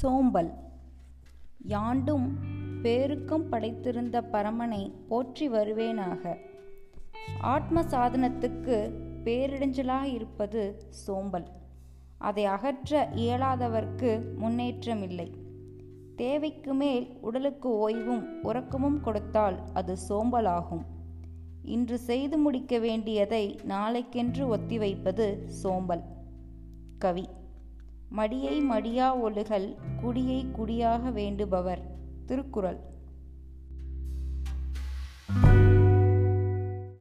சோம்பல். யாண்டும் பேருக்கும் படைத்திருந்த பரமனை போற்றி வருவேனாக. ஆத்ம சாதனத்துக்கு பேரிடைஞ்சலாயிருப்பது சோம்பல். அதை அகற்ற இயலாதவர்க்கு முன்னேற்றமில்லை. தேவைக்கு மேல் உடலுக்கு ஓய்வும் உறக்கமும் கொடுத்தால் அது சோம்பலாகும். இன்று செய்து முடிக்க வேண்டியதை நாளைக்கென்று ஒத்திவைப்பது சோம்பல். கவி. மடியை மடியா ஒழுகல் குடியை குடியாக வேண்டுபவர். திருக்குறள்.